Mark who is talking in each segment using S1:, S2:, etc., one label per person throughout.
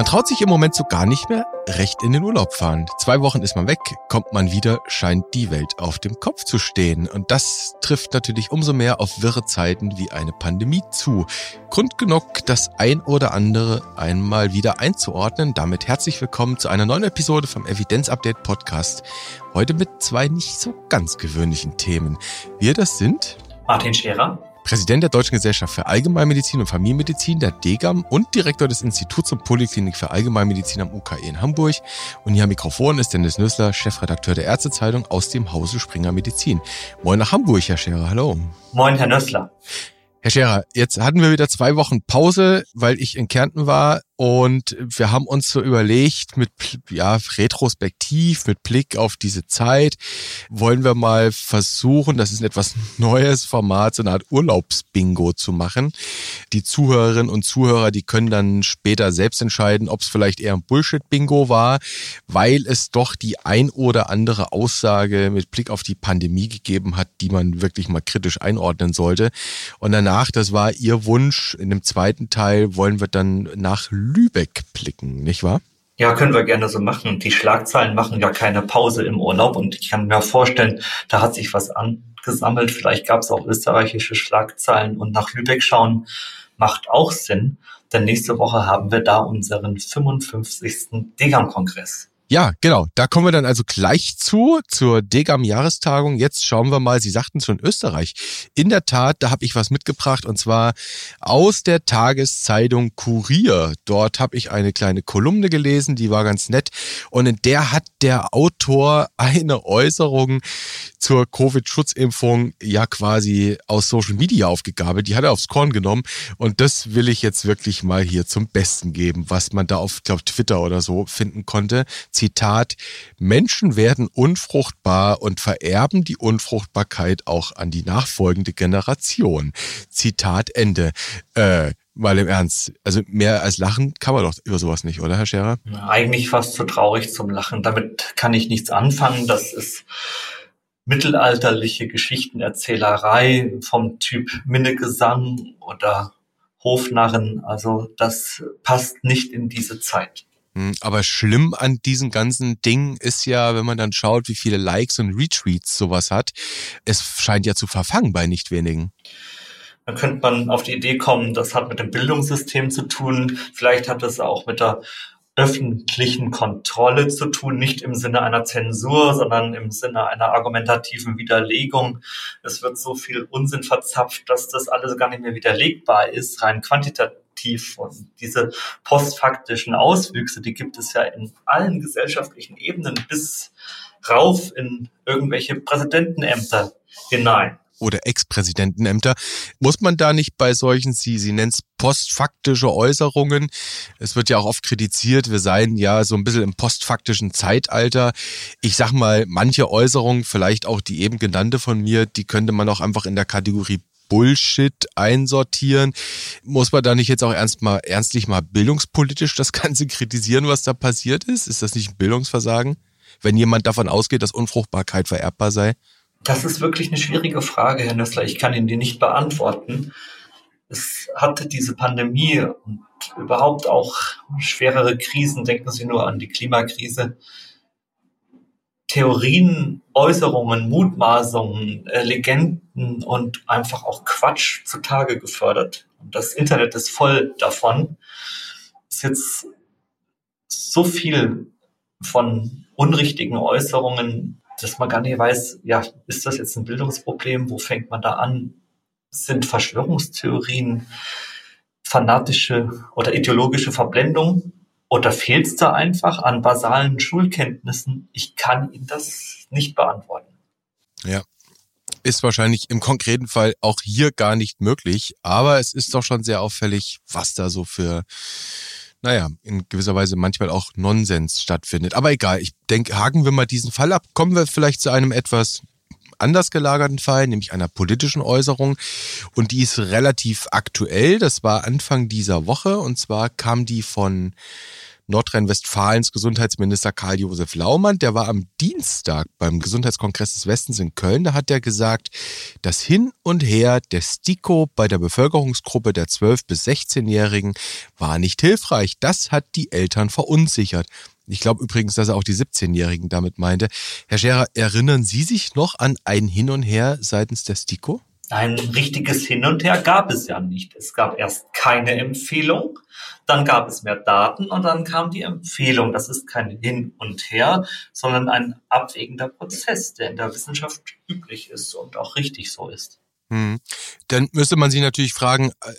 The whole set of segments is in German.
S1: Man traut sich im Moment so gar nicht mehr recht in den Urlaub fahren. Zwei Wochen ist man weg, kommt man wieder, scheint die Welt auf dem Kopf zu stehen. Und das trifft natürlich umso mehr auf wirre Zeiten wie eine Pandemie zu. Grund genug, das ein oder andere einmal wieder einzuordnen. Damit herzlich willkommen zu einer neuen Episode vom Evidenz Update Podcast. Heute mit zwei nicht so ganz gewöhnlichen Themen. Wir das sind
S2: Martin Scherer
S1: Präsident der Deutschen Gesellschaft für Allgemeinmedizin und Familienmedizin, der DGAM und Direktor des Instituts und Poliklinik für Allgemeinmedizin am UKE in Hamburg. Und hier am Mikrofon ist Dennis Nüssler, Chefredakteur der Ärztezeitung aus dem Hause Springer Medizin. Moin nach Hamburg, Herr Scherer, hallo.
S2: Moin, Herr Nüssler.
S1: Herr Scherer, jetzt hatten wir wieder zwei Wochen Pause, weil ich in Kärnten war und wir haben uns so überlegt, mit ja, retrospektiv, mit Blick auf diese Zeit, wollen wir mal versuchen, das ist ein etwas neues Format, so eine Art Urlaubsbingo zu machen. Die Zuhörerinnen und Zuhörer, die können dann später selbst entscheiden, ob es vielleicht eher ein Bullshit-Bingo war, weil es doch die ein oder andere Aussage mit Blick auf die Pandemie gegeben hat, die man wirklich mal kritisch einordnen sollte. Und danach, das war Ihr Wunsch, in dem zweiten Teil wollen wir dann nach Lübeck blicken, nicht wahr?
S2: Ja, können wir gerne so machen. Die Schlagzeilen machen ja keine Pause im Urlaub und ich kann mir vorstellen, da hat sich was angesammelt. Vielleicht gab es auch österreichische Schlagzeilen und nach Lübeck schauen macht auch Sinn, denn nächste Woche haben wir da unseren 55. Degam-Kongress.
S1: Ja, genau. Da kommen wir dann also gleich zu, zur Degam-Jahrestagung. Jetzt schauen wir mal, Sie sagten schon Österreich. In der Tat, da habe ich was mitgebracht und zwar aus der Tageszeitung Kurier. Dort habe ich eine kleine Kolumne gelesen, die war ganz nett. Und in der hat der Autor eine Äußerung zur Covid-Schutzimpfung ja quasi aus Social Media aufgegabelt. Die hat er aufs Korn genommen. Und das will ich jetzt wirklich mal hier zum Besten geben, was man da auf, glaube Twitter oder so finden konnte. Zitat, Menschen werden unfruchtbar und vererben die Unfruchtbarkeit auch an die nachfolgende Generation. Zitat Ende. Äh, mal im Ernst, also mehr als lachen kann man doch über sowas nicht, oder Herr Scherer?
S2: Eigentlich fast zu traurig zum Lachen. Damit kann ich nichts anfangen. Das ist mittelalterliche Geschichtenerzählerei vom Typ Minnegesang oder Hofnarren. Also das passt nicht in diese Zeit.
S1: Hm, aber schlimm an diesem ganzen Ding ist ja, wenn man dann schaut, wie viele Likes und Retweets sowas hat, es scheint ja zu verfangen bei nicht wenigen.
S2: Dann könnte man auf die Idee kommen, das hat mit dem Bildungssystem zu tun. Vielleicht hat es auch mit der öffentlichen Kontrolle zu tun, nicht im Sinne einer Zensur, sondern im Sinne einer argumentativen Widerlegung. Es wird so viel Unsinn verzapft, dass das alles gar nicht mehr widerlegbar ist, rein quantitativ aktiv. Und diese postfaktischen Auswüchse, die gibt es ja in allen gesellschaftlichen Ebenen bis rauf in irgendwelche Präsidentenämter hinein
S1: oder Ex-Präsidentenämter. Muss man da nicht bei solchen, Sie, Sie nennen es postfaktische Äußerungen, es wird ja auch oft kritisiert, wir seien ja so ein bisschen im postfaktischen Zeitalter. Ich sag mal, manche Äußerungen, vielleicht auch die eben genannte von mir, die könnte man auch einfach in der Kategorie Bullshit einsortieren. Muss man da nicht jetzt auch ernst mal, ernstlich mal bildungspolitisch das Ganze kritisieren, was da passiert ist? Ist das nicht ein Bildungsversagen? Wenn jemand davon ausgeht, dass Unfruchtbarkeit vererbbar sei?
S2: Das ist wirklich eine schwierige Frage, Herr Nössler. Ich kann Ihnen die nicht beantworten. Es hatte diese Pandemie und überhaupt auch schwerere Krisen, denken Sie nur an die Klimakrise, Theorien, Äußerungen, Mutmaßungen, äh, Legenden und einfach auch Quatsch zutage gefördert. Und das Internet ist voll davon. Ist jetzt so viel von unrichtigen Äußerungen, dass man gar nicht weiß, ja, ist das jetzt ein Bildungsproblem? Wo fängt man da an? Sind Verschwörungstheorien fanatische oder ideologische Verblendung? Oder fehlt es da einfach an basalen Schulkenntnissen? Ich kann Ihnen das nicht beantworten.
S1: Ja, ist wahrscheinlich im konkreten Fall auch hier gar nicht möglich, aber es ist doch schon sehr auffällig, was da so für, naja, in gewisser Weise manchmal auch Nonsens stattfindet. Aber egal, ich denke, haken wir mal diesen Fall ab. Kommen wir vielleicht zu einem etwas anders gelagerten Fall, nämlich einer politischen Äußerung. Und die ist relativ aktuell. Das war Anfang dieser Woche. Und zwar kam die von Nordrhein-Westfalens Gesundheitsminister Karl-Josef Laumann. Der war am Dienstag beim Gesundheitskongress des Westens in Köln. Da hat er gesagt, das Hin und Her der STIKO bei der Bevölkerungsgruppe der 12- bis 16-Jährigen war nicht hilfreich. Das hat die Eltern verunsichert. Ich glaube übrigens, dass er auch die 17-Jährigen damit meinte. Herr Scherer, erinnern Sie sich noch an ein Hin und Her seitens der STIKO?
S2: Ein richtiges Hin und Her gab es ja nicht. Es gab erst keine Empfehlung, dann gab es mehr Daten und dann kam die Empfehlung. Das ist kein Hin und Her, sondern ein abwägender Prozess, der in der Wissenschaft üblich ist und auch richtig so ist.
S1: Hm. Dann müsste man sich natürlich fragen, äh,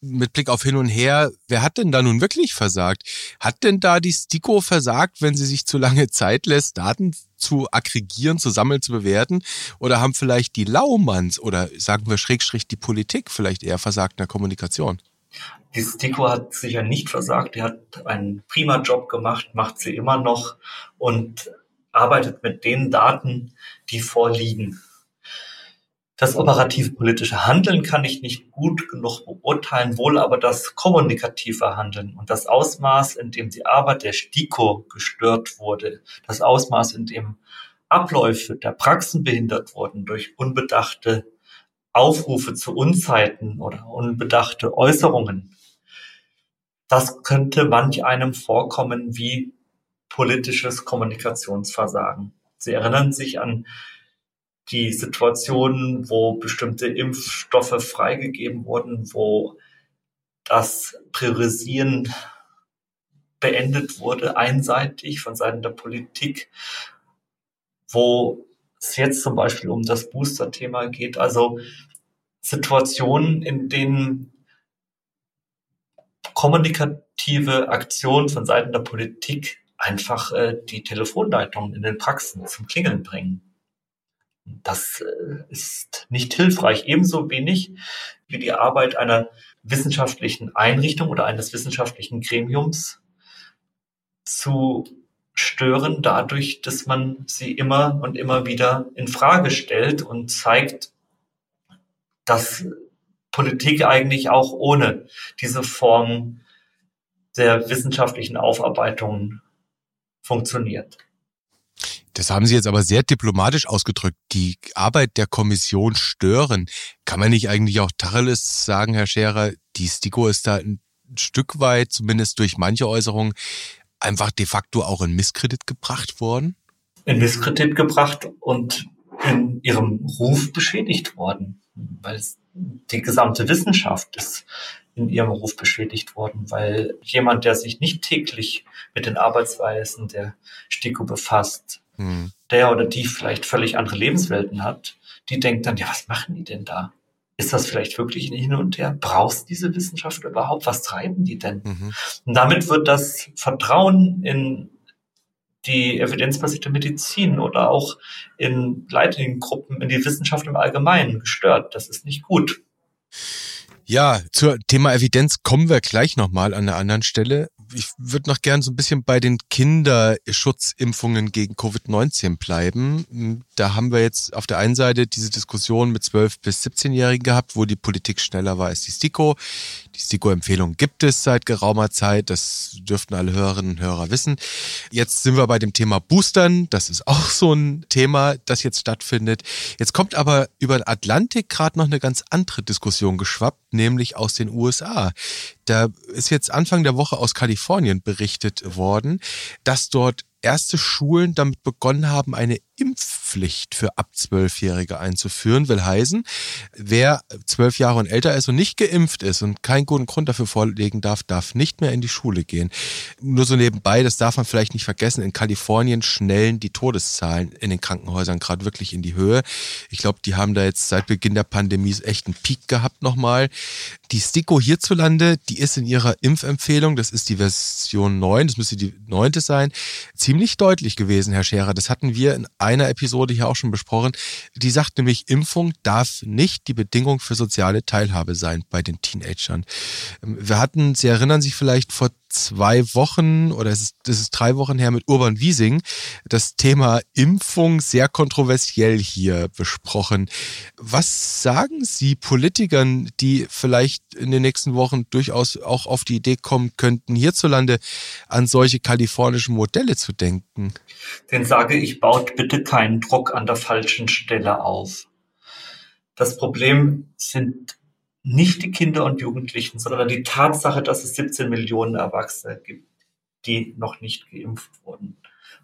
S1: mit Blick auf hin und her, wer hat denn da nun wirklich versagt? Hat denn da die STIKO versagt, wenn sie sich zu lange Zeit lässt, Daten zu aggregieren, zu sammeln, zu bewerten? Oder haben vielleicht die Laumanns oder sagen wir Schrägstrich die Politik vielleicht eher versagt in der Kommunikation?
S2: Die STIKO hat sicher nicht versagt. Die hat einen prima Job gemacht, macht sie immer noch und arbeitet mit den Daten, die vorliegen. Das operative politische Handeln kann ich nicht gut genug beurteilen, wohl aber das kommunikative Handeln und das Ausmaß, in dem die Arbeit der STIKO gestört wurde, das Ausmaß, in dem Abläufe der Praxen behindert wurden durch unbedachte Aufrufe zu Unzeiten oder unbedachte Äußerungen. Das könnte manch einem vorkommen wie politisches Kommunikationsversagen. Sie erinnern sich an die Situation, wo bestimmte Impfstoffe freigegeben wurden, wo das Priorisieren beendet wurde, einseitig von Seiten der Politik, wo es jetzt zum Beispiel um das Booster-Thema geht. Also Situationen, in denen kommunikative Aktionen von Seiten der Politik einfach äh, die Telefonleitungen in den Praxen zum Klingeln bringen. Das äh, ist nicht hilfreich, ebenso wenig wie die Arbeit einer wissenschaftlichen Einrichtung oder eines wissenschaftlichen Gremiums zu stören, dadurch, dass man sie immer und immer wieder in Frage stellt und zeigt, dass Politik eigentlich auch ohne diese Form der wissenschaftlichen Aufarbeitung funktioniert.
S1: Das haben Sie jetzt aber sehr diplomatisch ausgedrückt. Die Arbeit der Kommission stören. Kann man nicht eigentlich auch Tacheles sagen, Herr Scherer, die STIKO ist da ein Stück weit, zumindest durch manche Äußerungen, einfach de facto auch in Misskredit gebracht worden?
S2: In Misskredit gebracht und in ihrem Ruf beschädigt worden, weil die gesamte Wissenschaft ist in ihrem Ruf beschädigt worden, weil jemand, der sich nicht täglich mit den Arbeitsweisen der STIKO befasst, hm. der oder die vielleicht völlig andere Lebenswelten hat, die denkt dann, ja, was machen die denn da? Ist das vielleicht wirklich ein Hin und Her? Brauchst diese Wissenschaft überhaupt? Was treiben die denn? Mhm. Und damit wird das Vertrauen in die evidenzbasierte Medizin oder auch in leitenden Gruppen in die Wissenschaft im Allgemeinen gestört. Das ist nicht gut.
S1: Ja, zur Thema Evidenz kommen wir gleich nochmal an einer anderen Stelle ich würde noch gern so ein bisschen bei den Kinderschutzimpfungen gegen Covid-19 bleiben. Da haben wir jetzt auf der einen Seite diese Diskussion mit 12- bis 17-Jährigen gehabt, wo die Politik schneller war als die STIKO. Die STIKO-Empfehlung gibt es seit geraumer Zeit. Das dürften alle Hörerinnen und Hörer wissen. Jetzt sind wir bei dem Thema Boostern. Das ist auch so ein Thema, das jetzt stattfindet. Jetzt kommt aber über den Atlantik gerade noch eine ganz andere Diskussion geschwappt, nämlich aus den USA. Da ist jetzt Anfang der Woche aus Kalifornien berichtet worden, dass dort erste Schulen damit begonnen haben, eine Impfpflicht für ab Zwölfjährige einzuführen, will heißen, wer zwölf Jahre und älter ist und nicht geimpft ist und keinen guten Grund dafür vorlegen darf, darf nicht mehr in die Schule gehen. Nur so nebenbei, das darf man vielleicht nicht vergessen, in Kalifornien schnellen die Todeszahlen in den Krankenhäusern gerade wirklich in die Höhe. Ich glaube, die haben da jetzt seit Beginn der Pandemie echt einen Peak gehabt nochmal. Die STIKO hierzulande, die ist in ihrer Impfempfehlung, das ist die Version 9, das müsste die neunte sein, ziemlich deutlich gewesen, Herr Scherer. Das hatten wir in einer Episode hier auch schon besprochen. Die sagt nämlich, Impfung darf nicht die Bedingung für soziale Teilhabe sein bei den Teenagern. Ähm, wir hatten, Sie erinnern sich vielleicht vor zwei Wochen oder es ist, es ist drei Wochen her mit Urban Wiesing das Thema Impfung sehr kontroversiell hier besprochen. Was sagen Sie Politikern, die vielleicht in den nächsten Wochen durchaus auch auf die Idee kommen könnten, hierzulande an solche kalifornischen Modelle zu denken?
S2: Den sage ich, baut bitte keinen Druck an der falschen Stelle auf. Das Problem sind nicht die Kinder und Jugendlichen, sondern die Tatsache, dass es 17 Millionen Erwachsene gibt, die noch nicht geimpft wurden.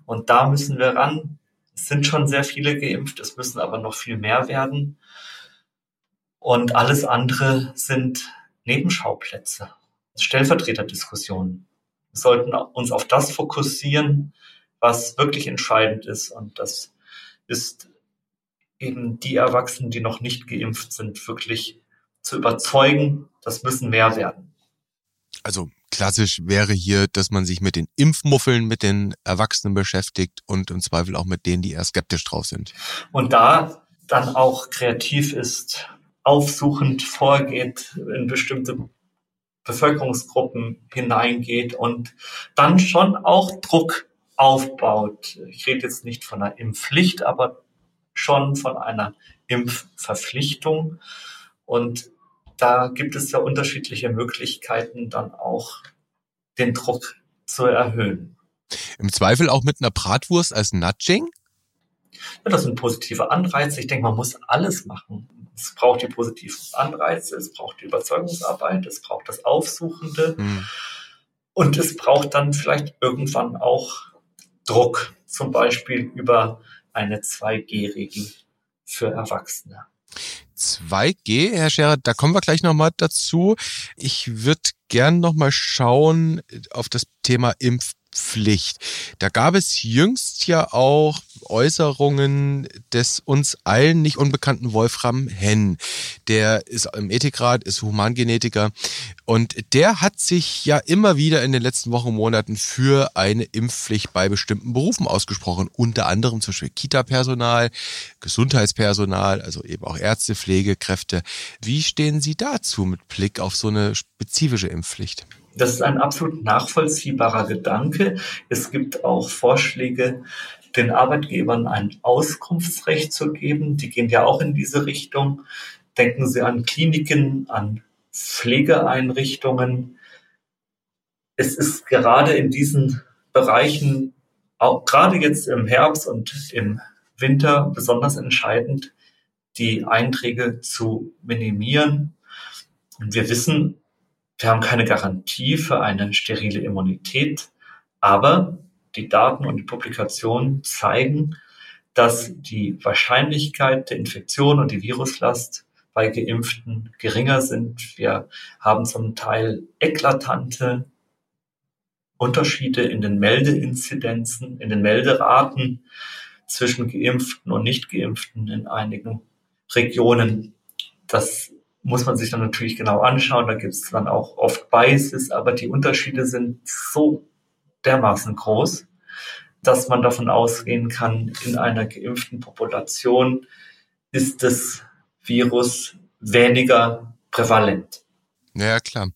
S2: Und da müssen wir ran. Es sind schon sehr viele geimpft, es müssen aber noch viel mehr werden. Und alles andere sind Nebenschauplätze, Stellvertreterdiskussionen. Wir sollten uns auf das fokussieren, was wirklich entscheidend ist. Und das ist eben die Erwachsenen, die noch nicht geimpft sind, wirklich zu überzeugen, das müssen mehr werden.
S1: Also klassisch wäre hier, dass man sich mit den Impfmuffeln, mit den Erwachsenen beschäftigt und im Zweifel auch mit denen, die eher skeptisch drauf sind.
S2: Und da dann auch kreativ ist, aufsuchend vorgeht, in bestimmte Bevölkerungsgruppen hineingeht und dann schon auch Druck aufbaut. Ich rede jetzt nicht von einer Impfpflicht, aber schon von einer Impfverpflichtung. Und da gibt es ja unterschiedliche Möglichkeiten, dann auch den Druck zu erhöhen.
S1: Im Zweifel auch mit einer Bratwurst als Nudging?
S2: Ja, das sind positive Anreize. Ich denke, man muss alles machen. Es braucht die positiven Anreize, es braucht die Überzeugungsarbeit, es braucht das Aufsuchende hm. und es braucht dann vielleicht irgendwann auch Druck, zum Beispiel über eine 2G-Regel für Erwachsene.
S1: 2G, Herr Scherer, da kommen wir gleich nochmal dazu. Ich würde gern nochmal schauen auf das Thema Impf Pflicht. Da gab es jüngst ja auch Äußerungen des uns allen nicht unbekannten Wolfram Henn. Der ist im Ethikrat, ist Humangenetiker und der hat sich ja immer wieder in den letzten Wochen und Monaten für eine Impfpflicht bei bestimmten Berufen ausgesprochen. Unter anderem zum Beispiel Kita-Personal, Gesundheitspersonal, also eben auch Ärzte, Pflegekräfte. Wie stehen Sie dazu mit Blick auf so eine spezifische Impfpflicht?
S2: Das ist ein absolut nachvollziehbarer Gedanke. Es gibt auch Vorschläge, den Arbeitgebern ein Auskunftsrecht zu geben. Die gehen ja auch in diese Richtung. Denken Sie an Kliniken, an Pflegeeinrichtungen. Es ist gerade in diesen Bereichen, auch gerade jetzt im Herbst und im Winter, besonders entscheidend, die Einträge zu minimieren. Und wir wissen, wir haben keine Garantie für eine sterile Immunität, aber die Daten und die Publikationen zeigen, dass die Wahrscheinlichkeit der Infektion und die Viruslast bei Geimpften geringer sind. Wir haben zum Teil eklatante Unterschiede in den Meldeinzidenzen, in den Melderaten zwischen Geimpften und Nicht-Geimpften in einigen Regionen. Das muss man sich dann natürlich genau anschauen. Da gibt es dann auch oft Biases, aber die Unterschiede sind so dermaßen groß, dass man davon ausgehen kann, in einer geimpften Population ist das Virus weniger prävalent.
S1: Ja, klar.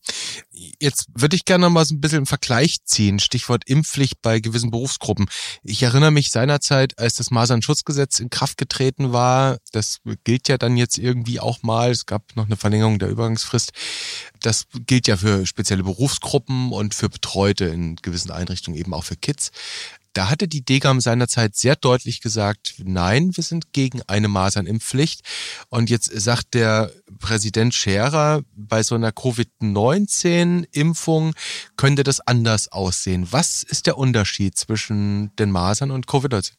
S1: Jetzt würde ich gerne mal so ein bisschen einen Vergleich ziehen. Stichwort Impfpflicht bei gewissen Berufsgruppen. Ich erinnere mich seinerzeit, als das Masernschutzgesetz in Kraft getreten war. Das gilt ja dann jetzt irgendwie auch mal. Es gab noch eine Verlängerung der Übergangsfrist. Das gilt ja für spezielle Berufsgruppen und für Betreute in gewissen Einrichtungen, eben auch für Kids. Da hatte die Degam seinerzeit sehr deutlich gesagt, nein, wir sind gegen eine Masernimpfpflicht. Und jetzt sagt der Präsident Scherer, bei so einer Covid-19-Impfung könnte das anders aussehen. Was ist der Unterschied zwischen den Masern und Covid-19?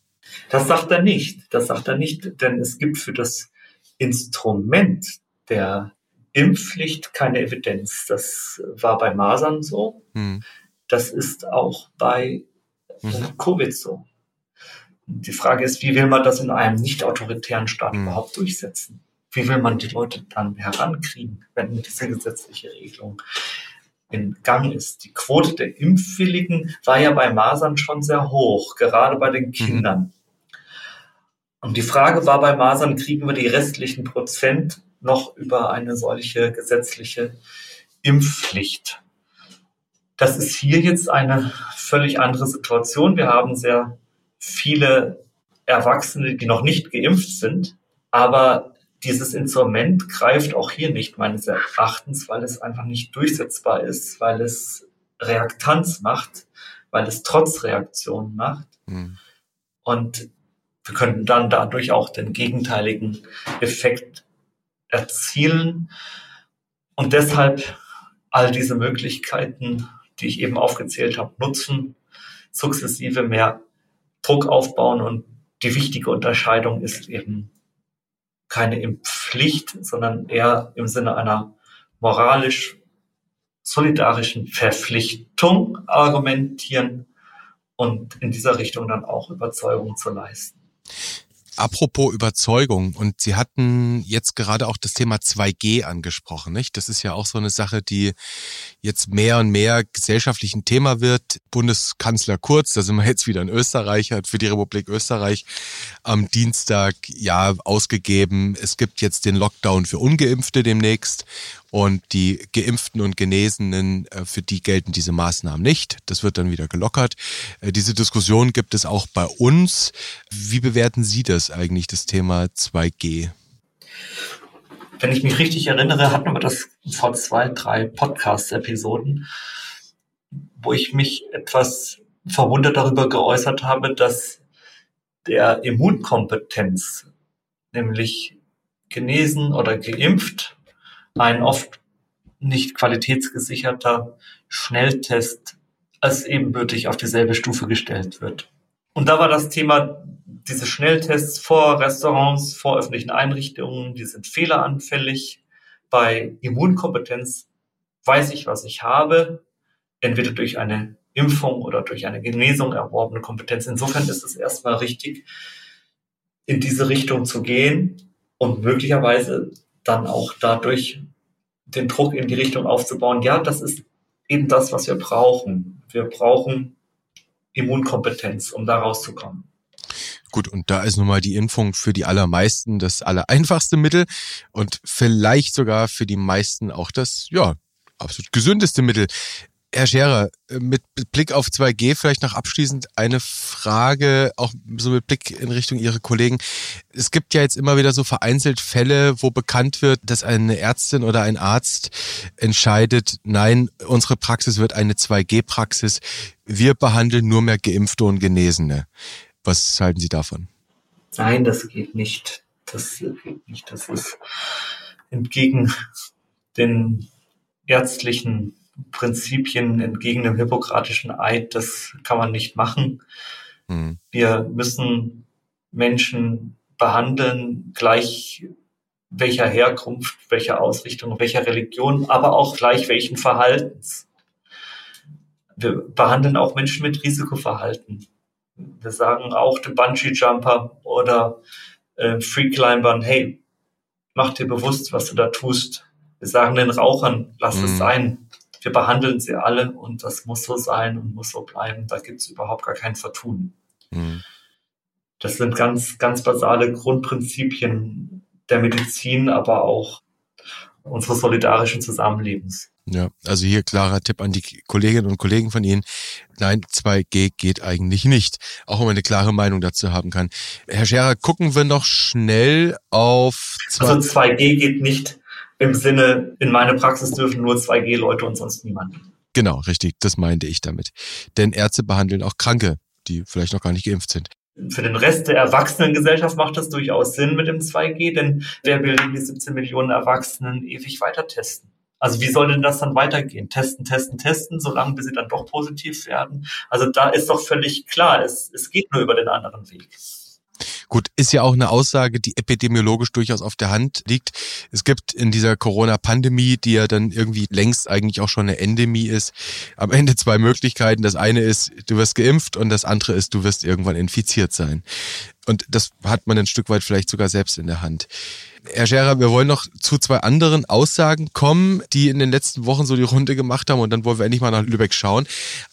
S2: Das sagt er nicht. Das sagt er nicht, denn es gibt für das Instrument der Impfpflicht keine Evidenz. Das war bei Masern so. Hm. Das ist auch bei mhm. Covid so. Die Frage ist, wie will man das in einem nicht autoritären Staat mhm. überhaupt durchsetzen? Wie will man die Leute dann herankriegen, wenn diese gesetzliche Regelung in Gang ist? Die Quote der Impfwilligen war ja bei Masern schon sehr hoch, gerade bei den mhm. Kindern. Mhm. Und die Frage war bei Masern, kriegen wir die restlichen Prozent noch über eine solche gesetzliche Impfpflicht? Das ist hier jetzt eine völlig andere Situation. Wir haben sehr viele Erwachsene, die noch nicht geimpft sind, aber dieses Instrument greift auch hier nicht meines Erachtens, weil es einfach nicht durchsetzbar ist, weil es Reaktanz macht, weil es Trotzreaktionen macht. Mhm. Und wir könnten dann dadurch auch den gegenteiligen Effekt erzielen. Und deshalb all diese Möglichkeiten, die ich eben aufgezählt habe, nutzen, sukzessive mehr Druck aufbauen. Und die wichtige Unterscheidung ist eben keine Impfpflicht, sondern eher im Sinne einer moralisch solidarischen Verpflichtung argumentieren und in dieser Richtung dann auch Überzeugung zu leisten.
S1: Apropos Überzeugung, und Sie hatten jetzt gerade auch das Thema 2G angesprochen, nicht? Das ist ja auch so eine Sache, die jetzt mehr und mehr gesellschaftlich ein Thema wird. Bundeskanzler Kurz, da sind wir jetzt wieder in Österreich, hat für die Republik Österreich am Dienstag ja ausgegeben. Es gibt jetzt den Lockdown für Ungeimpfte demnächst. Und die Geimpften und Genesenen, äh, für die gelten diese Maßnahmen nicht. Das wird dann wieder gelockert. Äh, diese Diskussion gibt es auch bei uns. Wie bewerten Sie das eigentlich, das Thema 2G?
S2: Wenn ich mich richtig erinnere, hatten wir das vor zwei, drei Podcast-Episoden, wo ich mich etwas verwundert darüber geäußert habe, dass der Immunkompetenz, nämlich genesen oder geimpft ein oft nicht qualitätsgesicherter Schnelltest als ebenbürtig auf dieselbe Stufe gestellt wird. Und da war das Thema, diese Schnelltests vor Restaurants, vor öffentlichen Einrichtungen, die sind fehleranfällig. Bei Immunkompetenz weiß ich, was ich habe, entweder durch eine Impfung oder durch eine Genesung erworbene Kompetenz. Insofern ist es erstmal richtig, in diese Richtung zu gehen und möglicherweise dann auch dadurch den Druck in die Richtung aufzubauen, ja, das ist eben das, was wir brauchen. Wir brauchen Immunkompetenz, um da rauszukommen.
S1: Gut, und da ist nun mal die Impfung für die allermeisten das allereinfachste Mittel und vielleicht sogar für die meisten auch das, ja, absolut gesündeste Mittel. Herr Scherer, mit Blick auf 2G vielleicht noch abschließend eine Frage, auch so mit Blick in Richtung Ihre Kollegen. Es gibt ja jetzt immer wieder so vereinzelt Fälle, wo bekannt wird, dass eine Ärztin oder ein Arzt entscheidet, nein, unsere Praxis wird eine 2G-Praxis. Wir behandeln nur mehr Geimpfte und Genesene. Was halten Sie davon?
S2: Nein, das geht nicht. Das geht nicht. Das ist entgegen den ärztlichen Prinzipien entgegen dem hippokratischen Eid, das kann man nicht machen. Mhm. Wir müssen Menschen behandeln, gleich welcher Herkunft, welcher Ausrichtung, welcher Religion, aber auch gleich welchen Verhaltens. Wir behandeln auch Menschen mit Risikoverhalten. Wir sagen auch dem Bungee-Jumper oder äh, Free-Climbern, hey, mach dir bewusst, was du da tust. Wir sagen den Rauchern, lass mhm. es sein wir behandeln sie alle und das muss so sein und muss so bleiben. Da gibt es überhaupt gar kein Vertun. Mhm. Das sind ganz, ganz basale Grundprinzipien der Medizin, aber auch unseres solidarischen Zusammenlebens.
S1: Ja, also hier klarer Tipp an die Kolleginnen und Kollegen von Ihnen. Nein, 2G geht eigentlich nicht. Auch wenn man eine klare Meinung dazu haben kann. Herr Scherer, gucken wir noch schnell auf...
S2: Also 2G geht nicht im Sinne, in meine Praxis dürfen nur 2G-Leute und sonst niemand.
S1: Genau, richtig, das meinte ich damit. Denn Ärzte behandeln auch Kranke, die vielleicht noch gar nicht geimpft sind.
S2: Für den Rest der Erwachsenengesellschaft macht das durchaus Sinn mit dem 2G, denn wer will denn die 17 Millionen Erwachsenen ewig weiter testen? Also wie soll denn das dann weitergehen? Testen, testen, testen, solange bis sie dann doch positiv werden. Also da ist doch völlig klar, es, es geht nur über den anderen Weg.
S1: Gut, ist ja auch eine Aussage, die epidemiologisch durchaus auf der Hand liegt. Es gibt in dieser Corona-Pandemie, die ja dann irgendwie längst eigentlich auch schon eine Endemie ist, am Ende zwei Möglichkeiten. Das eine ist, du wirst geimpft und das andere ist, du wirst irgendwann infiziert sein. Und das hat man ein Stück weit vielleicht sogar selbst in der Hand. Herr Scherer, wir wollen noch zu zwei anderen Aussagen kommen, die in den letzten Wochen so die Runde gemacht haben und dann wollen wir endlich mal nach Lübeck schauen.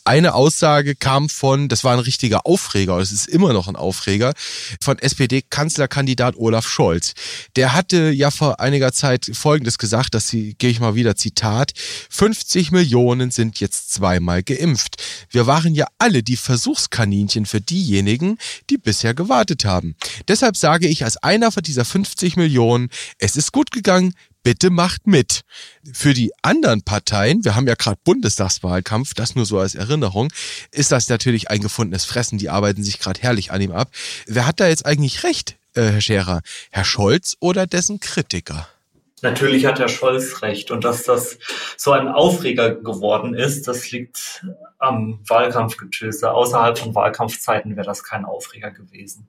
S1: Eine Aussage kam von, das war ein richtiger Aufreger, es ist immer noch ein Aufreger, von SPD-Kanzlerkandidat Olaf Scholz. Der hatte ja vor einiger Zeit Folgendes gesagt, sie, gehe ich mal wieder Zitat, 50 Millionen sind jetzt zweimal geimpft. Wir waren ja alle die Versuchskaninchen für diejenigen, die bisher gewartet haben. Deshalb sage ich als einer von dieser 50 Millionen, es ist gut gegangen, bitte macht mit. Für die anderen Parteien, wir haben ja gerade Bundestagswahlkampf, das nur so als Erinnerung, ist das natürlich ein gefundenes Fressen, die arbeiten sich gerade herrlich an ihm ab. Wer hat da jetzt eigentlich recht, äh, Herr Scherer? Herr Scholz oder dessen Kritiker?
S2: Natürlich hat Herr Scholz recht. Und dass das so ein Aufreger geworden ist, das liegt am Wahlkampfgetöse. Außerhalb von Wahlkampfzeiten wäre das kein Aufreger gewesen.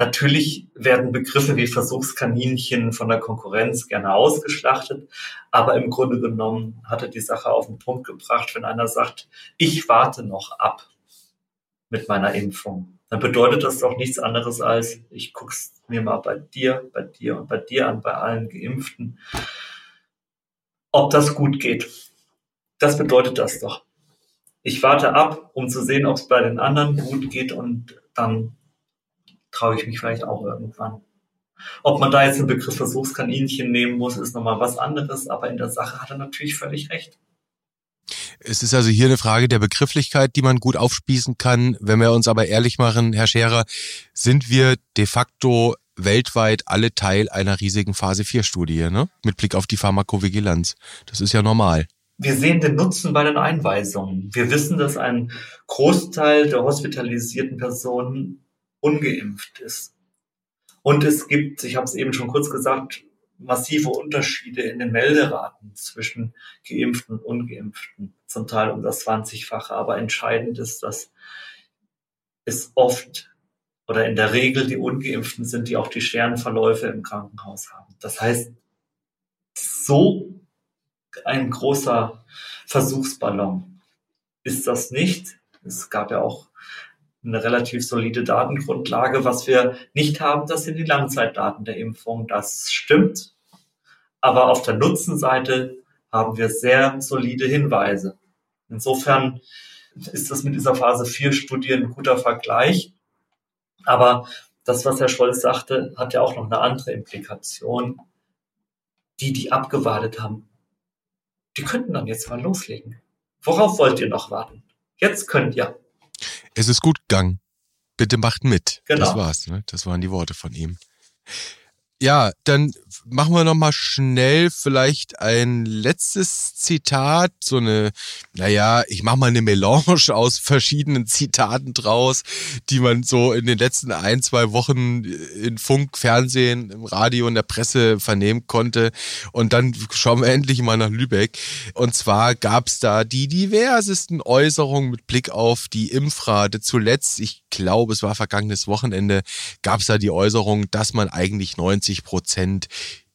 S2: Natürlich werden Begriffe wie Versuchskaninchen von der Konkurrenz gerne ausgeschlachtet, aber im Grunde genommen hat er die Sache auf den Punkt gebracht, wenn einer sagt, ich warte noch ab mit meiner Impfung, dann bedeutet das doch nichts anderes als, ich guck's mir mal bei dir, bei dir und bei dir an, bei allen Geimpften, ob das gut geht. Das bedeutet das doch. Ich warte ab, um zu sehen, ob es bei den anderen gut geht und dann traue ich mich vielleicht auch irgendwann. Ob man da jetzt den Begriff Versuchskaninchen nehmen muss, ist nochmal was anderes, aber in der Sache hat er natürlich völlig recht.
S1: Es ist also hier eine Frage der Begrifflichkeit, die man gut aufspießen kann. Wenn wir uns aber ehrlich machen, Herr Scherer, sind wir de facto weltweit alle Teil einer riesigen Phase 4 Studie, ne? Mit Blick auf die Pharmakovigilanz. Das ist ja normal.
S2: Wir sehen den Nutzen bei den Einweisungen. Wir wissen, dass ein Großteil der hospitalisierten Personen ungeimpft ist. Und es gibt, ich habe es eben schon kurz gesagt, massive Unterschiede in den Melderaten zwischen Geimpften und Ungeimpften, zum Teil um das 20-fache. Aber entscheidend ist, dass es oft oder in der Regel die Ungeimpften sind, die auch die schweren Verläufe im Krankenhaus haben. Das heißt, so ein großer Versuchsballon ist das nicht. Es gab ja auch eine relativ solide Datengrundlage. Was wir nicht haben, das sind die Langzeitdaten der Impfung. Das stimmt. Aber auf der Nutzenseite haben wir sehr solide Hinweise. Insofern ist das mit dieser Phase 4 Studie ein guter Vergleich. Aber das, was Herr Scholz sagte, hat ja auch noch eine andere Implikation. Die, die abgewartet haben, die könnten dann jetzt mal loslegen. Worauf wollt ihr noch warten? Jetzt könnt ihr.
S1: Es ist gut gegangen. Bitte macht mit. Genau. Das war's. Ne? Das waren die Worte von ihm. Ja, dann machen wir noch mal schnell vielleicht ein letztes Zitat, so eine, naja, ich mache mal eine Melange aus verschiedenen Zitaten draus, die man so in den letzten ein, zwei Wochen in Funk, Fernsehen, im Radio, in der Presse vernehmen konnte. Und dann schauen wir endlich mal nach Lübeck. Und zwar gab es da die diversesten Äußerungen mit Blick auf die Impfrate. Zuletzt, ich glaube, es war vergangenes Wochenende, gab es da die Äußerung, dass man eigentlich 90 Prozent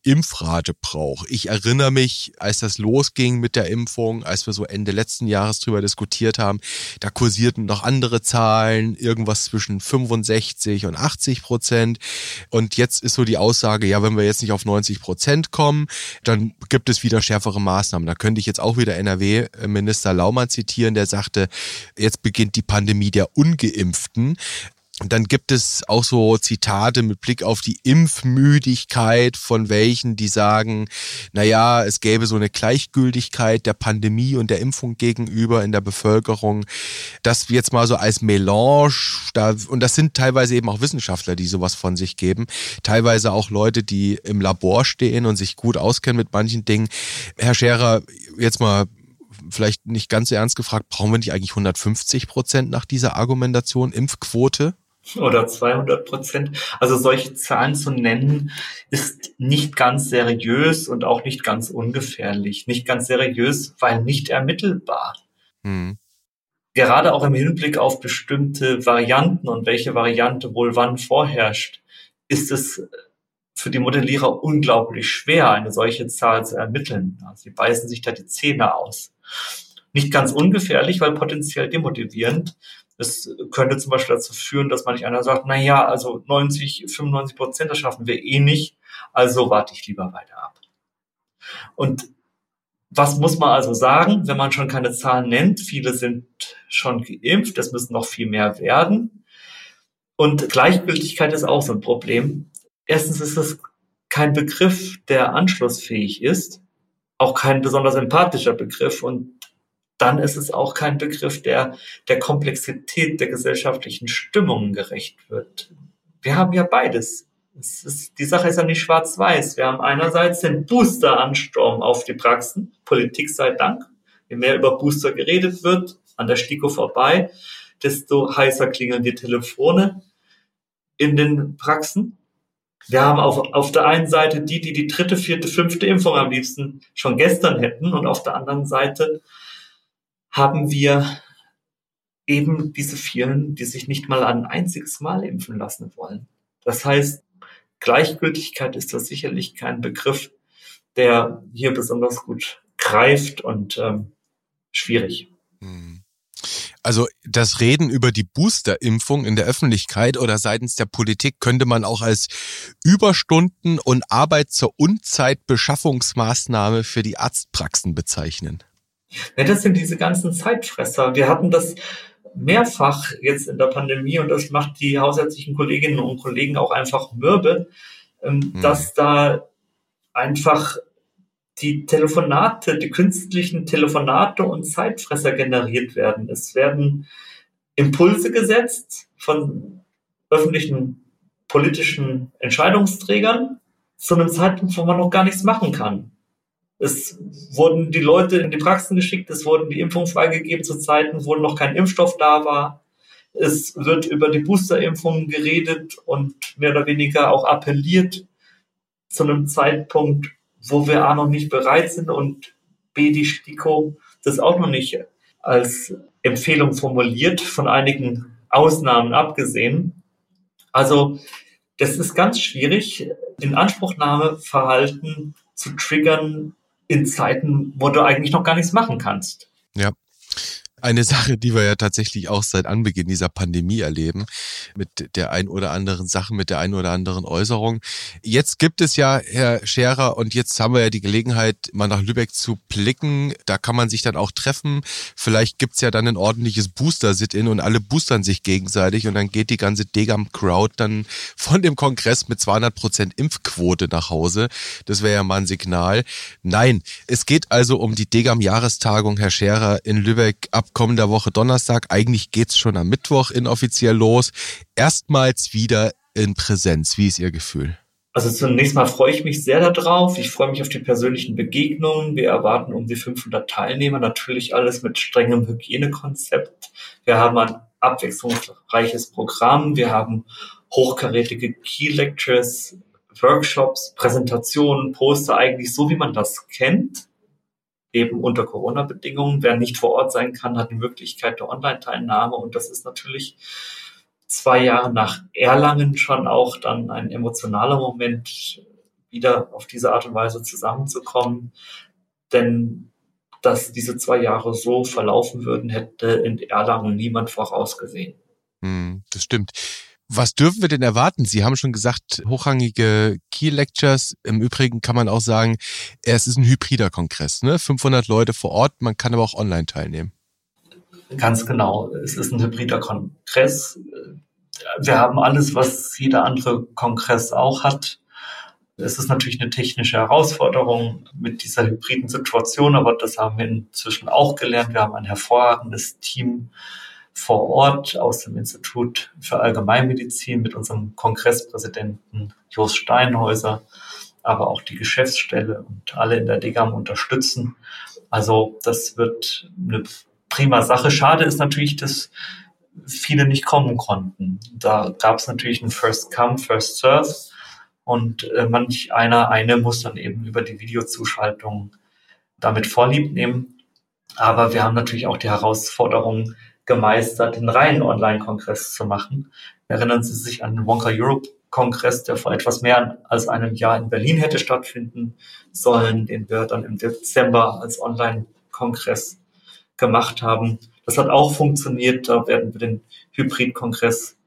S1: Impfrate braucht. Ich erinnere mich, als das losging mit der Impfung, als wir so Ende letzten Jahres drüber diskutiert haben, da kursierten noch andere Zahlen, irgendwas zwischen 65 und 80 Prozent. Und jetzt ist so die Aussage, ja, wenn wir jetzt nicht auf 90 Prozent kommen, dann gibt es wieder schärfere Maßnahmen. Da könnte ich jetzt auch wieder NRW-Minister Laumann zitieren, der sagte, jetzt beginnt die Pandemie der Ungeimpften. Und dann gibt es auch so Zitate mit Blick auf die Impfmüdigkeit von welchen, die sagen, na ja, es gäbe so eine Gleichgültigkeit der Pandemie und der Impfung gegenüber in der Bevölkerung. Das jetzt mal so als Melange, da, und das sind teilweise eben auch Wissenschaftler, die sowas von sich geben. Teilweise auch Leute, die im Labor stehen und sich gut auskennen mit manchen Dingen. Herr Scherer, jetzt mal vielleicht nicht ganz so ernst gefragt, brauchen wir nicht eigentlich 150 Prozent nach dieser Argumentation Impfquote?
S2: Oder 200 Prozent. Also solche Zahlen zu nennen, ist nicht ganz seriös und auch nicht ganz ungefährlich. Nicht ganz seriös, weil nicht ermittelbar. Mhm. Gerade auch im Hinblick auf bestimmte Varianten und welche Variante wohl wann vorherrscht, ist es für die Modellierer unglaublich schwer, eine solche Zahl zu ermitteln. Sie beißen sich da die Zähne aus. Nicht ganz ungefährlich, weil potenziell demotivierend, es könnte zum Beispiel dazu führen, dass manch einer sagt, na ja, also 90, 95 Prozent, das schaffen wir eh nicht. Also warte ich lieber weiter ab. Und was muss man also sagen, wenn man schon keine Zahlen nennt? Viele sind schon geimpft, es müssen noch viel mehr werden. Und Gleichgültigkeit ist auch so ein Problem. Erstens ist es kein Begriff, der anschlussfähig ist, auch kein besonders empathischer Begriff und dann ist es auch kein Begriff, der der Komplexität der gesellschaftlichen Stimmungen gerecht wird. Wir haben ja beides. Ist, die Sache ist ja nicht schwarz-weiß. Wir haben einerseits den Booster-Ansturm auf die Praxen, Politik sei Dank. Je mehr über Booster geredet wird, an der STIKO vorbei, desto heißer klingeln die Telefone in den Praxen. Wir haben auf, auf der einen Seite die, die die dritte, vierte, fünfte Impfung am liebsten schon gestern hätten und auf der anderen Seite haben wir eben diese vielen, die sich nicht mal ein einziges Mal impfen lassen wollen. Das heißt, Gleichgültigkeit ist das sicherlich kein Begriff, der hier besonders gut greift und ähm, schwierig. Hm.
S1: Also das Reden über die Boosterimpfung in der Öffentlichkeit oder seitens der Politik könnte man auch als Überstunden und Arbeit zur Unzeitbeschaffungsmaßnahme für die Arztpraxen bezeichnen.
S2: Ja, das sind diese ganzen Zeitfresser. Wir hatten das mehrfach jetzt in der Pandemie und das macht die hausärztlichen Kolleginnen und Kollegen auch einfach mürbe, ähm, mhm. dass da einfach die Telefonate, die künstlichen Telefonate und Zeitfresser generiert werden. Es werden Impulse gesetzt von öffentlichen politischen Entscheidungsträgern zu einem Zeitpunkt, wo man noch gar nichts machen kann. Es wurden die Leute in die Praxen geschickt, es wurden die Impfungen freigegeben zu Zeiten, wo noch kein Impfstoff da war. Es wird über die Boosterimpfungen geredet und mehr oder weniger auch appelliert zu einem Zeitpunkt, wo wir A noch nicht bereit sind und B die STIKO das auch noch nicht als Empfehlung formuliert, von einigen Ausnahmen abgesehen. Also das ist ganz schwierig, in Anspruchnahmeverhalten zu triggern, in Zeiten, wo du eigentlich noch gar nichts machen kannst.
S1: Ja eine Sache, die wir ja tatsächlich auch seit Anbeginn dieser Pandemie erleben, mit der ein oder anderen Sache, mit der ein oder anderen Äußerung. Jetzt gibt es ja, Herr Scherer, und jetzt haben wir ja die Gelegenheit, mal nach Lübeck zu blicken. Da kann man sich dann auch treffen. Vielleicht gibt's ja dann ein ordentliches Booster-Sit-In und alle boostern sich gegenseitig und dann geht die ganze Degam-Crowd dann von dem Kongress mit 200 Prozent Impfquote nach Hause. Das wäre ja mal ein Signal. Nein, es geht also um die Degam-Jahrestagung, Herr Scherer, in Lübeck ab kommender Woche Donnerstag. Eigentlich geht's schon am Mittwoch inoffiziell los. Erstmals wieder in Präsenz. Wie ist Ihr Gefühl?
S2: Also zunächst mal freue ich mich sehr darauf. Ich freue mich auf die persönlichen Begegnungen. Wir erwarten um die 500 Teilnehmer. Natürlich alles mit strengem Hygienekonzept. Wir haben ein abwechslungsreiches Programm. Wir haben hochkarätige Key Lectures, Workshops, Präsentationen, Poster, eigentlich so, wie man das kennt eben unter Corona-Bedingungen. Wer nicht vor Ort sein kann, hat die Möglichkeit der Online-Teilnahme. Und das ist natürlich zwei Jahre nach Erlangen schon auch dann ein emotionaler Moment, wieder auf diese Art und Weise zusammenzukommen. Denn dass diese zwei Jahre so verlaufen würden, hätte in Erlangen niemand vorausgesehen.
S1: Hm, das stimmt. Was dürfen wir denn erwarten? Sie haben schon gesagt, hochrangige Key Lectures. Im Übrigen kann man auch sagen, es ist ein hybrider Kongress. Ne? 500 Leute vor Ort, man kann aber auch online teilnehmen.
S2: Ganz genau. Es ist ein hybrider Kongress. Wir haben alles, was jeder andere Kongress auch hat. Es ist natürlich eine technische Herausforderung mit dieser hybriden Situation, aber das haben wir inzwischen auch gelernt. Wir haben ein hervorragendes Team vor Ort aus dem Institut für Allgemeinmedizin mit unserem Kongresspräsidenten Jos Steinhäuser, aber auch die Geschäftsstelle und alle in der DGAM unterstützen. Also das wird eine prima Sache. Schade ist natürlich, dass viele nicht kommen konnten. Da gab es natürlich ein First Come, First Serve und äh, manch einer, eine muss dann eben über die Videozuschaltung damit Vorlieb nehmen. Aber wir haben natürlich auch die Herausforderung, gemeistert, den reinen Online-Kongress zu machen. Erinnern Sie sich an den Wonka Europe Kongress, der vor etwas mehr als einem Jahr in Berlin hätte stattfinden sollen, den wir dann im Dezember als Online-Kongress gemacht haben. Das hat auch funktioniert. Da werden wir den Hybrid-Kongress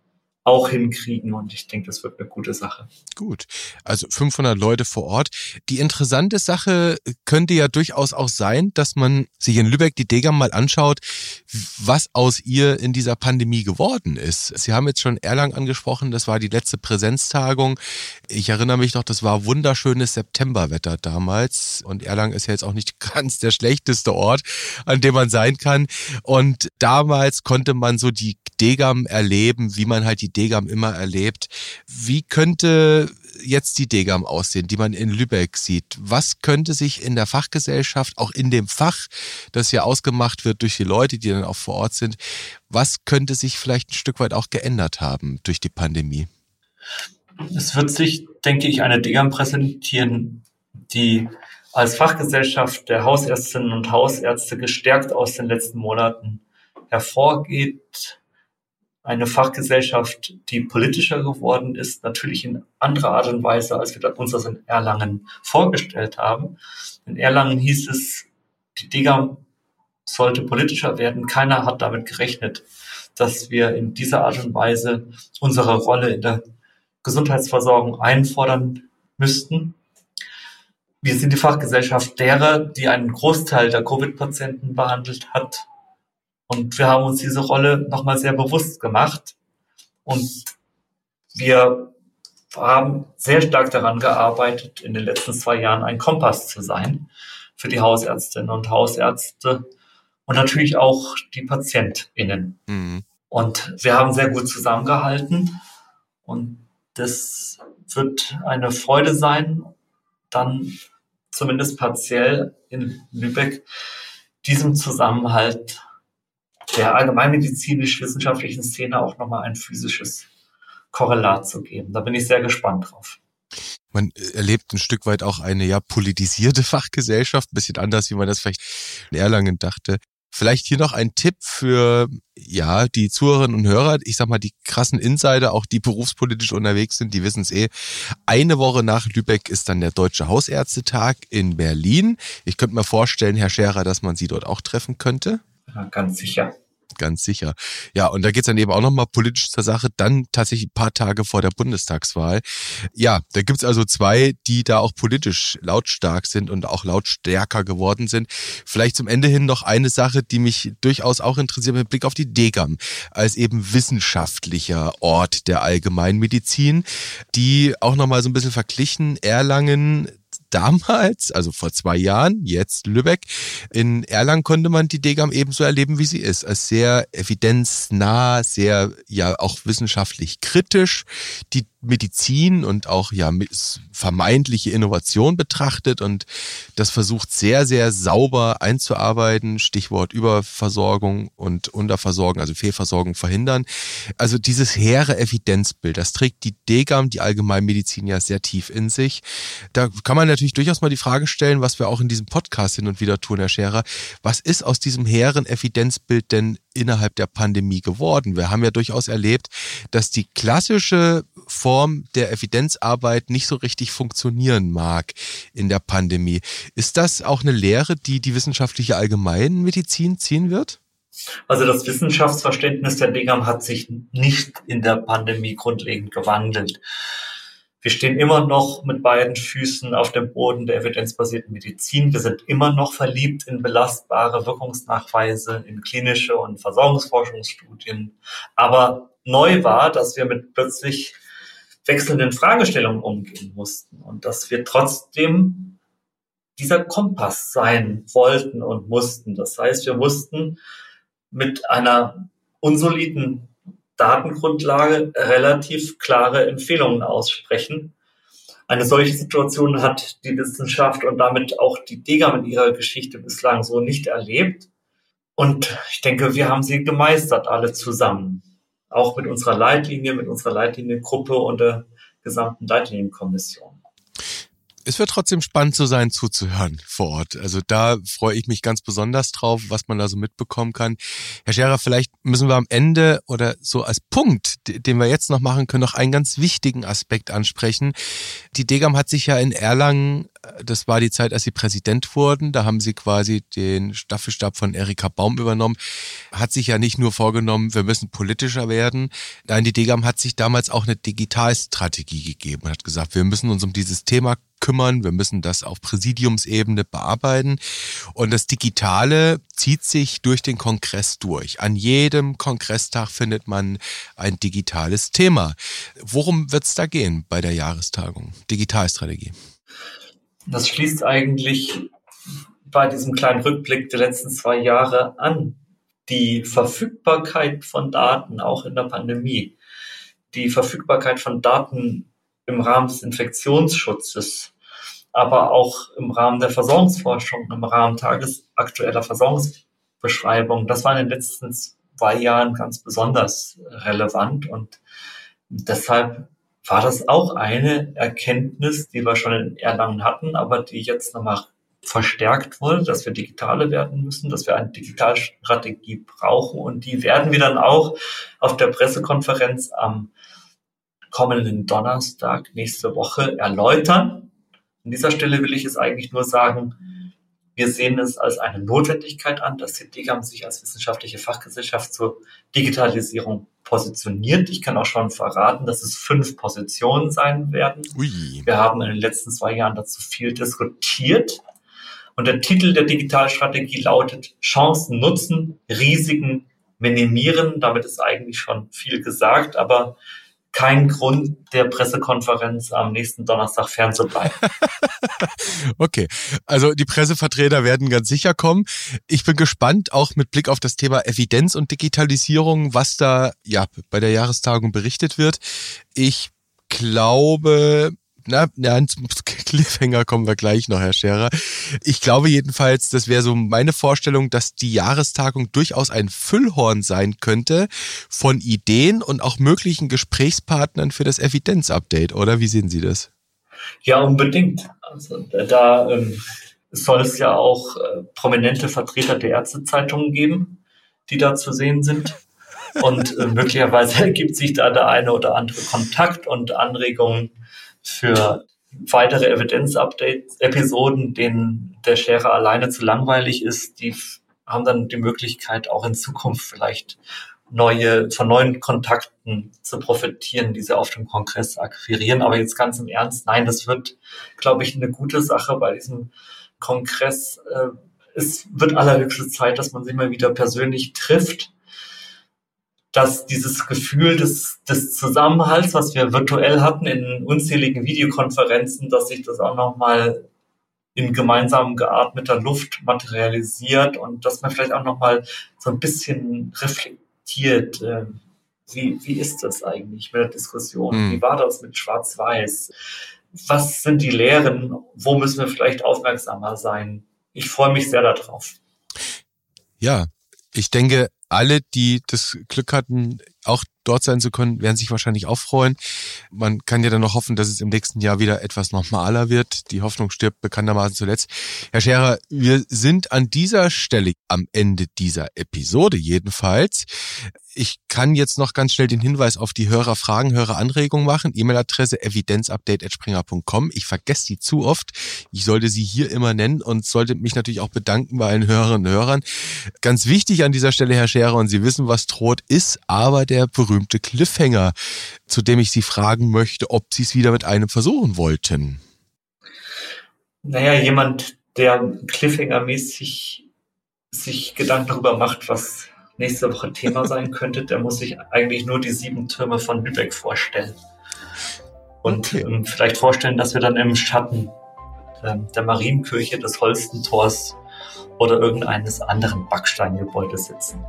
S2: auch hinkriegen. Und ich denke, das wird eine gute Sache.
S1: Gut. Also 500 Leute vor Ort. Die interessante Sache könnte ja durchaus auch sein, dass man sich in Lübeck die Degam mal anschaut, was aus ihr in dieser Pandemie geworden ist. Sie haben jetzt schon Erlangen angesprochen. Das war die letzte Präsenztagung. Ich erinnere mich noch, das war wunderschönes Septemberwetter damals. Und Erlangen ist ja jetzt auch nicht ganz der schlechteste Ort, an dem man sein kann. Und damals konnte man so die Degam erleben, wie man halt die Degam immer erlebt. Wie könnte jetzt die Degam aussehen, die man in Lübeck sieht? Was könnte sich in der Fachgesellschaft, auch in dem Fach, das ja ausgemacht wird durch die Leute, die dann auch vor Ort sind, was könnte sich vielleicht ein Stück weit auch geändert haben durch die Pandemie?
S2: Es wird sich, denke ich, eine Degam präsentieren, die als Fachgesellschaft der Hausärztinnen und Hausärzte gestärkt aus den letzten Monaten hervorgeht, eine Fachgesellschaft, die politischer geworden ist, natürlich in anderer Art und Weise, als wir uns das in Erlangen vorgestellt haben. In Erlangen hieß es, die DEGAM sollte politischer werden. Keiner hat damit gerechnet, dass wir in dieser Art und Weise unsere Rolle in der Gesundheitsversorgung einfordern müssten. Wir sind die Fachgesellschaft derer, die einen Großteil der Covid-Patienten behandelt hat und wir haben uns diese Rolle nochmal sehr bewusst gemacht. Und wir haben sehr stark daran gearbeitet, in den letzten zwei Jahren ein Kompass zu sein für die Hausärztinnen und Hausärzte und natürlich auch die PatientInnen. Mhm. Und wir haben sehr gut zusammengehalten und das wird eine Freude sein, dann zumindest partiell in Lübeck diesem Zusammenhalt der allgemeinmedizinisch-wissenschaftlichen Szene auch nochmal ein physisches Korrelat zu geben. Da bin ich sehr gespannt drauf.
S1: Man erlebt ein Stück weit auch eine ja politisierte Fachgesellschaft, ein bisschen anders, wie man das vielleicht in Erlangen dachte. Vielleicht hier noch ein Tipp für ja die Zuhörerinnen und Hörer. Ich sag mal, die krassen Insider, auch die berufspolitisch unterwegs sind, die wissen es eh. Eine Woche nach Lübeck ist dann der Deutsche Hausärztetag in Berlin. Ich könnte mir vorstellen, Herr Scherer, dass man Sie dort auch treffen könnte.
S2: Ja, ganz sicher
S1: ganz sicher. Ja, und da geht's dann eben auch nochmal politisch zur Sache, dann tatsächlich ein paar Tage vor der Bundestagswahl. Ja, da gibt's also zwei, die da auch politisch lautstark sind und auch lautstärker geworden sind. Vielleicht zum Ende hin noch eine Sache, die mich durchaus auch interessiert mit Blick auf die Degam als eben wissenschaftlicher Ort der Allgemeinmedizin, die auch nochmal so ein bisschen verglichen Erlangen damals, also vor zwei Jahren, jetzt Lübeck, in Erlangen konnte man die Degam ebenso erleben, wie sie ist. Als sehr evidenznah, sehr ja auch wissenschaftlich kritisch. Die Medizin und auch ja vermeintliche Innovation betrachtet und das versucht sehr, sehr sauber einzuarbeiten. Stichwort Überversorgung und Unterversorgung, also Fehlversorgung verhindern. Also dieses hehre Evidenzbild, das trägt die DGAM, die Allgemeinmedizin ja sehr tief in sich. Da kann man natürlich durchaus mal die Frage stellen, was wir auch in diesem Podcast hin und wieder tun, Herr Scherer. Was ist aus diesem hehren Evidenzbild denn innerhalb der Pandemie geworden? Wir haben ja durchaus erlebt, dass die klassische Form der Evidenzarbeit nicht so richtig funktionieren mag in der Pandemie. Ist das auch eine Lehre, die die wissenschaftliche Allgemeinmedizin ziehen wird?
S2: Also das Wissenschaftsverständnis der DGAM hat sich nicht in der Pandemie grundlegend gewandelt. Wir stehen immer noch mit beiden Füßen auf dem Boden der evidenzbasierten Medizin. Wir sind immer noch verliebt in belastbare Wirkungsnachweise, in klinische und Versorgungsforschungsstudien. Aber neu war, dass wir mit plötzlich wechselnden Fragestellungen umgehen mussten und dass wir trotzdem dieser Kompass sein wollten und mussten. Das heißt, wir mussten mit einer unsoliden Datengrundlage relativ klare Empfehlungen aussprechen. Eine solche Situation hat die Wissenschaft und damit auch die DEGAM in ihrer Geschichte bislang so nicht erlebt. Und ich denke, wir haben sie gemeistert, alle zusammen auch mit unserer Leitlinie, mit unserer Leitliniengruppe und der gesamten Leitlinienkommission.
S1: Es wird trotzdem spannend zu sein, zuzuhören vor Ort. Also da freue ich mich ganz besonders drauf, was man da so mitbekommen kann. Herr Scherer, vielleicht müssen wir am Ende oder so als Punkt, den wir jetzt noch machen können, noch einen ganz wichtigen Aspekt ansprechen. Die Degam hat sich ja in Erlangen das war die Zeit, als sie Präsident wurden. Da haben sie quasi den Staffelstab von Erika Baum übernommen. Hat sich ja nicht nur vorgenommen, wir müssen politischer werden. Nein, die Degam hat sich damals auch eine Digitalstrategie gegeben hat gesagt, wir müssen uns um dieses Thema kümmern, wir müssen das auf Präsidiumsebene bearbeiten. Und das Digitale zieht sich durch den Kongress durch. An jedem Kongresstag findet man ein digitales Thema. Worum wird es da gehen bei der Jahrestagung? Digitalstrategie.
S2: Das schließt eigentlich bei diesem kleinen Rückblick der letzten zwei Jahre an. Die Verfügbarkeit von Daten, auch in der Pandemie, die Verfügbarkeit von Daten im Rahmen des Infektionsschutzes, aber auch im Rahmen der Versorgungsforschung, im Rahmen tagesaktueller Versorgungsbeschreibung, das war in den letzten zwei Jahren ganz besonders relevant und deshalb war das auch eine Erkenntnis, die wir schon in Erlangen hatten, aber die jetzt nochmal verstärkt wurde, dass wir digitale werden müssen, dass wir eine Digitalstrategie brauchen und die werden wir dann auch auf der Pressekonferenz am kommenden Donnerstag nächste Woche erläutern. An dieser Stelle will ich es eigentlich nur sagen, wir sehen es als eine Notwendigkeit an, dass die DGAM sich als wissenschaftliche Fachgesellschaft zur Digitalisierung positioniert. Ich kann auch schon verraten, dass es fünf Positionen sein werden. Ui. Wir haben in den letzten zwei Jahren dazu viel diskutiert. Und der Titel der Digitalstrategie lautet Chancen nutzen, Risiken minimieren. Damit ist eigentlich schon viel gesagt, aber kein Grund, der Pressekonferenz am nächsten Donnerstag fernzubleiben.
S1: okay, also die Pressevertreter werden ganz sicher kommen. Ich bin gespannt, auch mit Blick auf das Thema Evidenz und Digitalisierung, was da ja bei der Jahrestagung berichtet wird. Ich glaube, na, na, zum Cliffhanger kommen wir gleich noch, Herr Scherer. Ich glaube jedenfalls, das wäre so meine Vorstellung, dass die Jahrestagung durchaus ein Füllhorn sein könnte von Ideen und auch möglichen Gesprächspartnern für das Evidenz-Update, oder? Wie sehen Sie das?
S2: Ja, unbedingt. Also da ähm, soll es ja auch äh, prominente Vertreter der Ärztezeitungen geben, die da zu sehen sind. Und äh, möglicherweise ergibt sich da der eine oder andere Kontakt und Anregungen für weitere Evidenz-Update-Episoden, denen der Scherer alleine zu langweilig ist, die haben dann die Möglichkeit, auch in Zukunft vielleicht neue, von neuen Kontakten zu profitieren, die sie auf dem Kongress akquirieren. Aber jetzt ganz im Ernst, nein, das wird, glaube ich, eine gute Sache bei diesem Kongress. Äh, es wird allerhöchste Zeit, dass man sich mal wieder persönlich trifft dass dieses Gefühl des, des Zusammenhalts, was wir virtuell hatten in unzähligen Videokonferenzen, dass sich das auch nochmal in gemeinsam geatmeter Luft materialisiert und dass man vielleicht auch nochmal so ein bisschen reflektiert, äh, wie, wie ist das eigentlich mit der Diskussion? Mhm. Wie war das mit Schwarz-Weiß? Was sind die Lehren? Wo müssen wir vielleicht aufmerksamer sein? Ich freue mich sehr darauf.
S1: Ja, ich denke, alle, die das Glück hatten, auch dort sein zu können, werden sich wahrscheinlich auch freuen. Man kann ja dann noch hoffen, dass es im nächsten Jahr wieder etwas normaler wird. Die Hoffnung stirbt bekanntermaßen zuletzt. Herr Scherer, wir sind an dieser Stelle am Ende dieser Episode jedenfalls. Ich kann jetzt noch ganz schnell den Hinweis auf die Hörerfragen, Höreranregungen machen. E-Mail-Adresse evidenzupdate.springer.com. Ich vergesse sie zu oft. Ich sollte sie hier immer nennen und sollte mich natürlich auch bedanken bei allen Hörerinnen und Hörern. Ganz wichtig an dieser Stelle, Herr Scherer, und Sie wissen, was droht, ist aber der berühmte Cliffhanger, zu dem ich Sie fragen möchte, ob Sie es wieder mit einem versuchen wollten.
S2: Naja, jemand, der Cliffhanger-mäßig sich Gedanken darüber macht, was nächste Woche Thema sein könnte, der muss sich eigentlich nur die sieben Türme von Lübeck vorstellen. Und okay. ähm, vielleicht vorstellen, dass wir dann im Schatten äh, der Marienkirche des Holstentors oder irgendeines anderen Backsteingebäudes sitzen.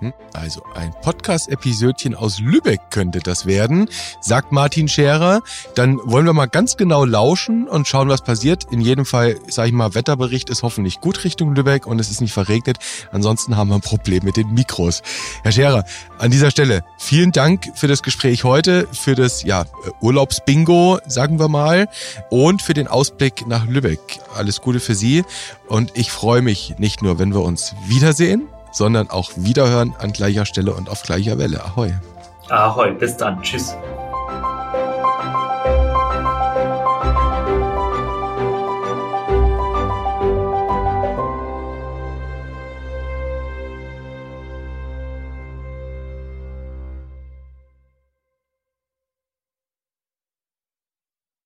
S1: Mhm. Also ein Podcast-Episödchen aus Lübeck könnte das werden, sagt Martin Scherer. Dann wollen wir mal ganz genau lauschen und schauen, was passiert. In jedem Fall, sage ich mal, Wetterbericht ist hoffentlich gut Richtung Lübeck und es ist nicht verregnet. Ansonsten haben wir ein Problem mit den Mikros. Herr Scherer, an dieser Stelle vielen Dank für das Gespräch heute, für das ja, Urlaubsbingo, sagen wir mal, und für den Ausblick nach Lübeck. Alles Gute für Sie und ich freue mich nicht nur, wenn wir uns wiedersehen, sondern auch wiederhören an gleicher Stelle und auf gleicher Welle. Ahoi.
S2: Ahoi, bis dann. Tschüss.